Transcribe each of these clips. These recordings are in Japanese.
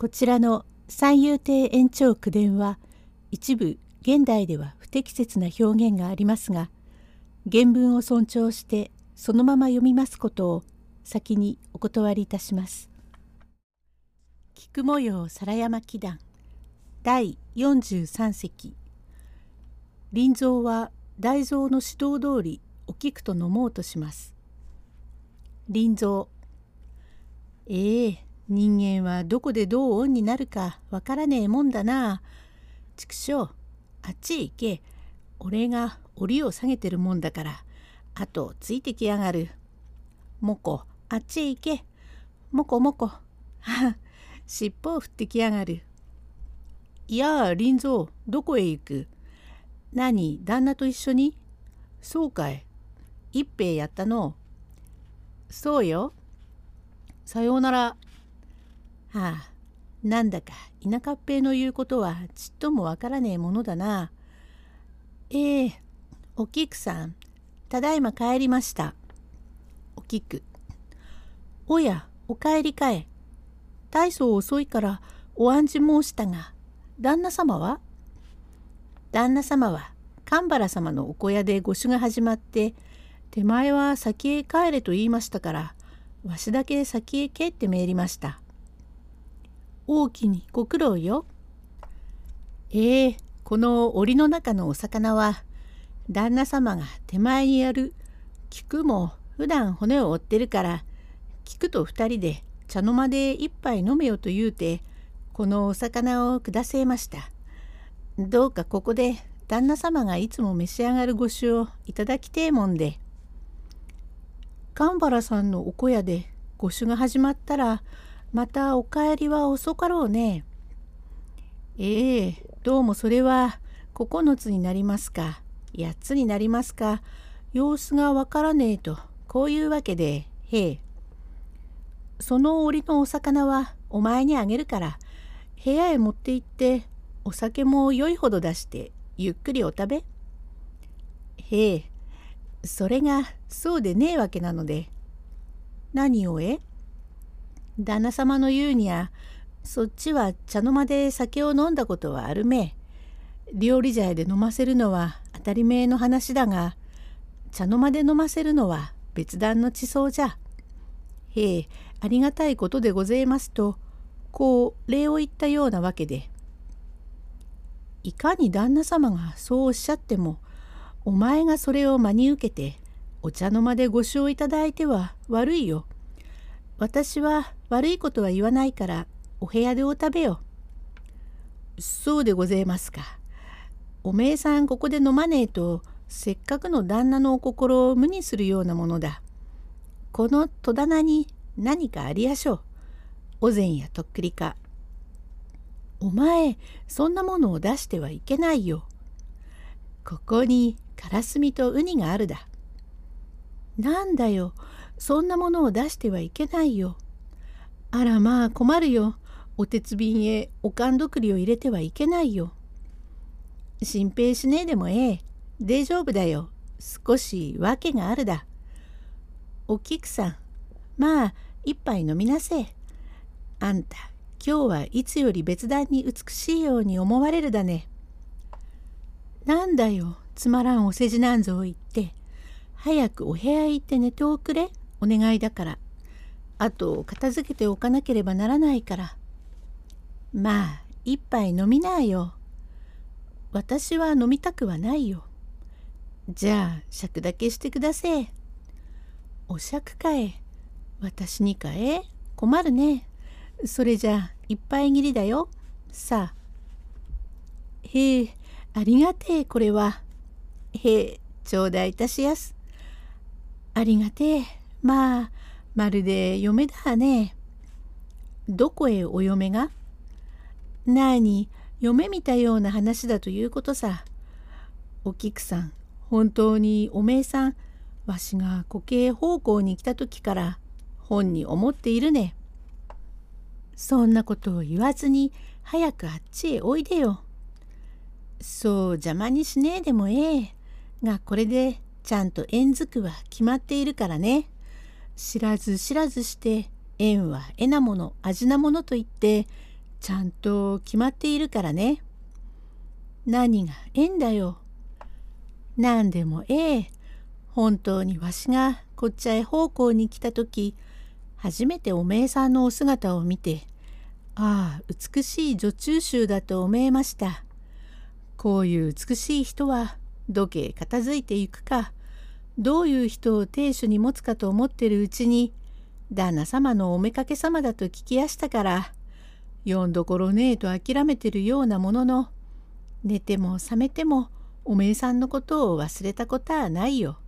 こちらの三遊亭延長九伝は一部現代では不適切な表現がありますが原文を尊重してそのまま読みますことを先にお断りいたします。菊模様皿山祈願第43席林蔵は大蔵の指導通りお菊と飲もうとします。林蔵ええ人間はどこでどう恩になるかわからねえもんだな。畜生あっちへ行け。俺が檻を下げてるもんだから後ついてきやがる。もこあっちへ行け。もこもこ。尻尾を振ってきやがる。いやあ林蔵どこへ行く？何旦那と一緒に？そうかい。一平やったの。そうよ。さようなら。はあ、なんだか田舎っぺの言うことはちっともわからねえものだな。ええお菊さん、ただいま帰りました。お菊。おや、お帰りかえ。大層遅いからお案じ申したが、旦那様は？旦那様は神原様のお小屋で御酒が始まって、手前は先へ帰れと言いましたから、わしだけ先へ帰って参りました。大きにご苦労よ。ええー、この檻の中のお魚は旦那様が手前にやる菊も普段骨を折ってるから菊と二人で茶の間で一杯飲めよと言うてこのお魚を下せました。どうかここで旦那様がいつも召し上がるご酒をいただきてえもんで。神原さんのお小屋でご酒が始まったらまたお帰りは遅かろうね。ええどうもそれは9つになりますか。8つになりますか。様子がわからねえと。こういうわけで。へえ。その檻のお魚はお前にあげるから。部屋へ持って行ってお酒も良いほど出してゆっくりお食べ。へえ。それがそうでねえわけなので。何をえ？旦那様の言うにゃそっちは茶の間で酒を飲んだことはあるめ料理茶屋で飲ませるのは当たり前の話だが茶の間で飲ませるのは別段の地層じゃ。へえありがたいことでございますとこう礼を言ったようなわけでいかに旦那様がそうおっしゃってもお前がそれを真に受けてお茶の間でご賞いただいては悪いよ。私は悪いことは言わないからお部屋でお食べよ。そうでございますか。おめえさんここで飲まねえとせっかくの旦那のお心を無にするようなものだ。この戸棚に何かありやしょう。お膳やとっくりか。お前そんなものを出してはいけないよ。ここにカラスミとウニがあるだ。なんだよそんなものを出してはいけないよ。あらまあ困るよ。お鉄瓶へおかんどくりを入れてはいけないよ。心配しねえでもええ。大丈夫だよ。少し訳があるだ。お菊さん、まあ一杯飲みなせ。あんた、今日はいつより別段に美しいように思われるだね。なんだよ、つまらんお世辞なんぞを言って。早くお部屋へ行って寝ておくれ。お願いだから。あと片付けておかなければならないから。まあ一杯飲みなよ。私は飲みたくはないよ。じゃあ酌だけしてくだせえ。お酌かえ。私にかえ困るね。それじゃあ一杯切りだよ。さあ。へえ、ありがてえこれは。へえ、頂戴いたしやす。ありがてえ。まあまるで嫁だね。どこへお嫁が？なあに嫁見たような話だということさ。お菊さん本当におめえさんわしが固形方向に来た時から本に思っているね。そんなことを言わずに早くあっちへおいでよ。そう邪魔にしねえでもええ。がこれでちゃんと縁づくは決まっているからね。知らず知らずして縁は絵なもの味なものと言ってちゃんと決まっているからね。何がええんだよ。何でもええ。本当にわしがこっちゃへ奉公に来た時初めておめえさんのお姿を見てああ美しい女中衆だと思えました。こういう美しい人はどけ片付いていくかどういう人を亭主に持つかと思ってるうちに旦那様のおめかけ様だと聞きやしたからよんどころねえと諦めてるようなものの寝ても覚めてもおめえさんのことを忘れたことはないよ。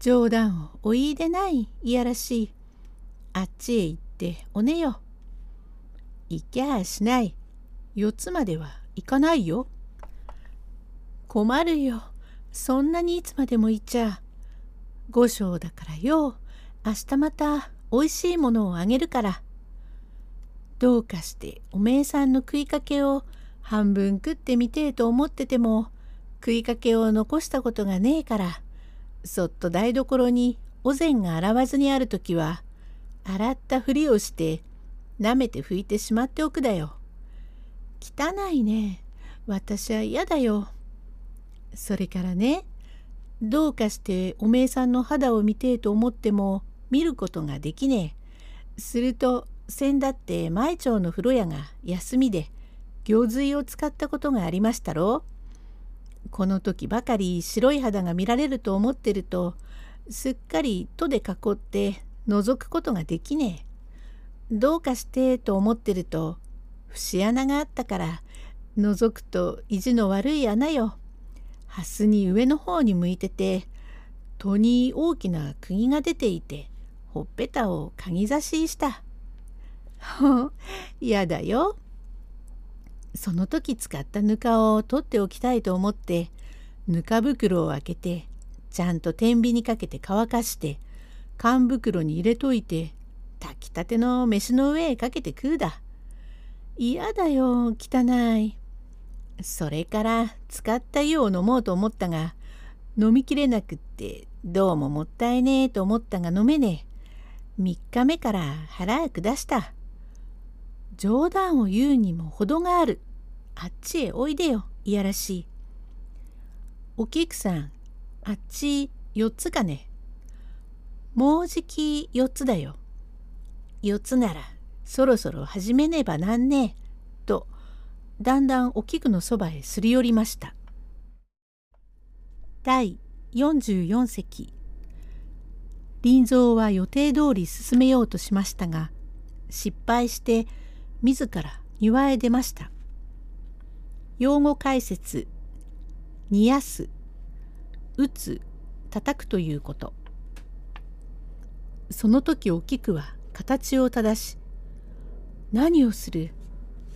冗談をお言いでないいやらしい。あっちへ行っておねよ。行きゃあしない。四つまでは行かないよ。困るよ。そんなにいつまでもいちゃ。五章だからよ。明日またおいしいものをあげるから。どうかしておめえさんの食いかけを半分食ってみてえと思ってても食いかけを残したことがねえからそっと台所にお膳が洗わずにある時は洗ったふりをして舐めて拭いてしまっておくだよ。汚いね。私は嫌だよ。それからねどうかしておめえさんの肌を見てえと思っても見ることができねえ。すると先だって前町の風呂屋が休みで行水を使ったことがありましたろう。この時ばかり白い肌が見られると思ってるとすっかり戸で囲って覗くことができねえ。どうかしてと思ってると節穴があったから覗くと意地の悪い穴よ。蓮に上の方に向いてて戸に大きな釘が出ていてほっぺたをかぎ刺しした。やだよ。その時使ったぬかを取っておきたいと思ってぬか袋を開けてちゃんと天秤にかけて乾かして缶袋に入れといて炊きたての飯の上へかけて食うだ。嫌だよ汚い。それから使った湯を飲もうと思ったが飲みきれなくってどうももったいねえと思ったが飲めねえ。3日目から腹を下した。冗談を言うにも程がある。あっちへおいでよ、いやらしい。お菊さん、あっち4つかね。もうじき4つだよ。4つならそろそろ始めねばなんねえ。とだんだんお菊のそばへすり寄りました。第44席林蔵は予定通り進めようとしましたが失敗して自ら庭へ出ました。用語解説「煮やす」「打つ」「叩く」ということ。その時お菊は形を正し「何をする?」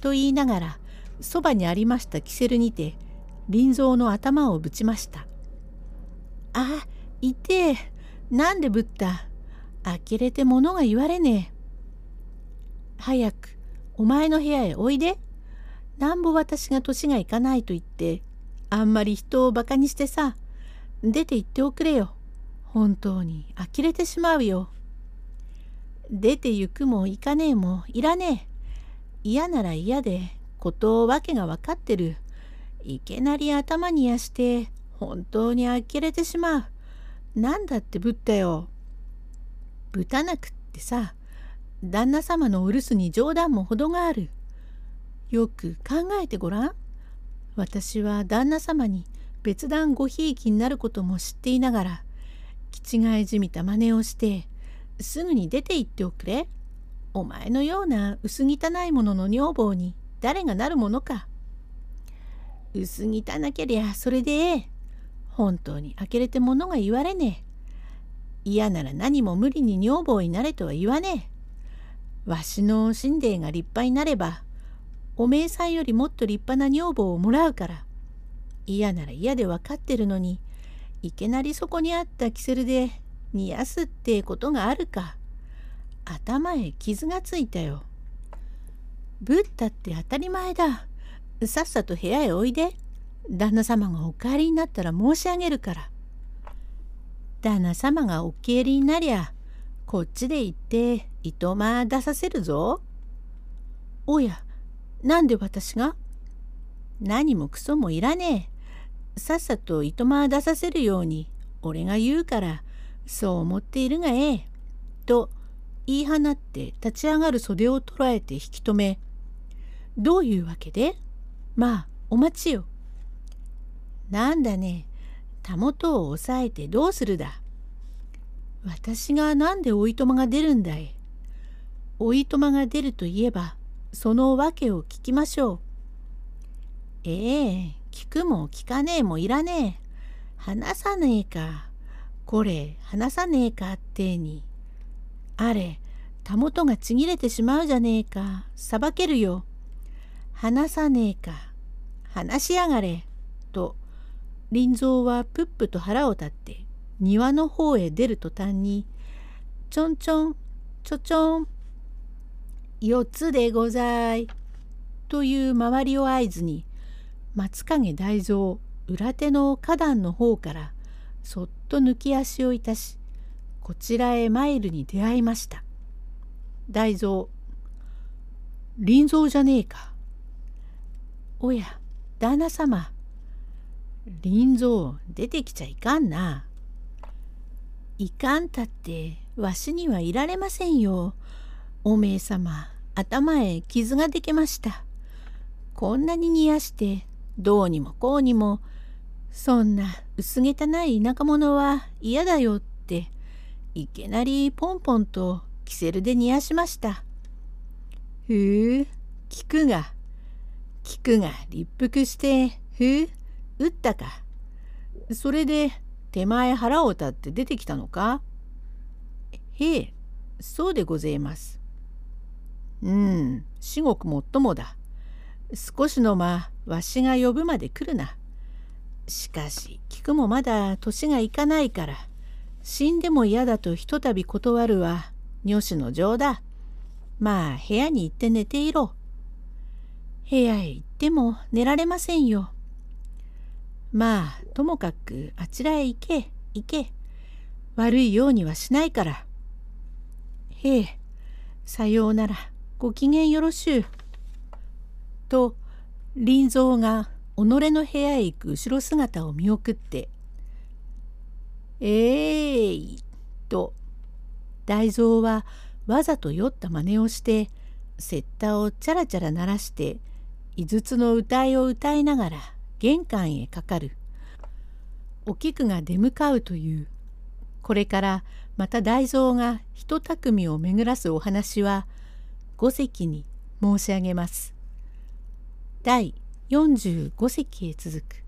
と言いながらそばにありましたキセルにて林蔵の頭をぶちました。あ、いてえ。なんでぶった？呆れて物が言われねえ。早くお前の部屋へおいで。なんぼ私が年がいかないと言って、あんまり人をバカにしてさ、出て行っておくれよ。本当に呆れてしまうよ。出て行くも行かねえもいらねえ。嫌なら嫌でことわけが分かってる。いけなり頭にやして本当に呆れてしまう。なんだってぶったよ。ぶたなくってさ、旦那様のお留守に冗談も程がある。よく考えてごらん。私は旦那様に別段ごひいきになることも知っていながら、気違いじみた真似をして、すぐに出て行っておくれ。お前のような薄汚いものの女房に誰がなるものか。薄汚けりゃそれでええ。本当に呆れて物が言われねえ。嫌なら何も無理に女房になれとは言わねえ。わしの神殿が立派になれば、おめえさんよりもっと立派な女房をもらうから。嫌なら嫌で分かってるのに、いきなりそこにあったキセルで煮やすってことがあるか。頭へ傷がついたよ。ぶったって当たり前だ。さっさと部屋へおいで。旦那様がお帰りになったら申し上げるから。旦那様がお帰りになりゃ、こっちで行って糸間出させるぞ。おや、なんで私が？何もクソもいらねえ。さっさと糸間出させるように俺が言うからそう思っているがええ。と言い放って立ち上がる袖を捉えて引き止め「どういうわけで？まあお待ちよ」。なんだねたもとを押さえてどうするだ？私が何でおいとまが出るんだい？おいとまが出るといえばその訳を聞きましょう。ええ聞くも聞かねえもいらねえ。話さねえか。これ話さねえかってに。あれ、たもとがちぎれてしまうじゃねえか。さばけるよ。話さねえか。話しやがれ。と、林蔵はぷっぷと腹を立って庭の方へ出る途端に、ちょんちょん、ちょちょん、四つでござい。という周りを合図に、松影大蔵裏手の花壇の方からそっと抜き足をいたしこちらへ参るに出会いました。大蔵林蔵じゃねえか。おや旦那様林蔵出てきちゃいかんな。いかんたってわしにはいられませんよ。おめえ様頭へ傷ができました。こんなに煮やしてどうにもこうにもそんな薄汚い田舎者は嫌だよっていきなりポンポンとキセルで煮やしました。ふう聞くが聞くが立腹してふう打ったか。それで手前腹を立って出てきたのか？へえそうでごぜいます。うん至極もっともだ。少しの間わしが呼ぶまで来るな。しかし菊もまだ年がいかないから死んでも嫌だとひとたび断るは女子の情だ。まあ部屋に行って寝ていろ。部屋へ行っても寝られませんよ。まあともかくあちらへ行け行け。悪いようにはしないから。へえさようならご機嫌よろしゅう。と林蔵が己の部屋へ行く後ろ姿を見送って「えーい」と大蔵はわざと酔った真似をしてセッタをチャラチャラ鳴らして井筒の歌いを歌いながら玄関へかかる。お菊が出向かうという。これからまた大蔵が一匠を巡らすお話は五席に申し上げます。第45隻へ続く。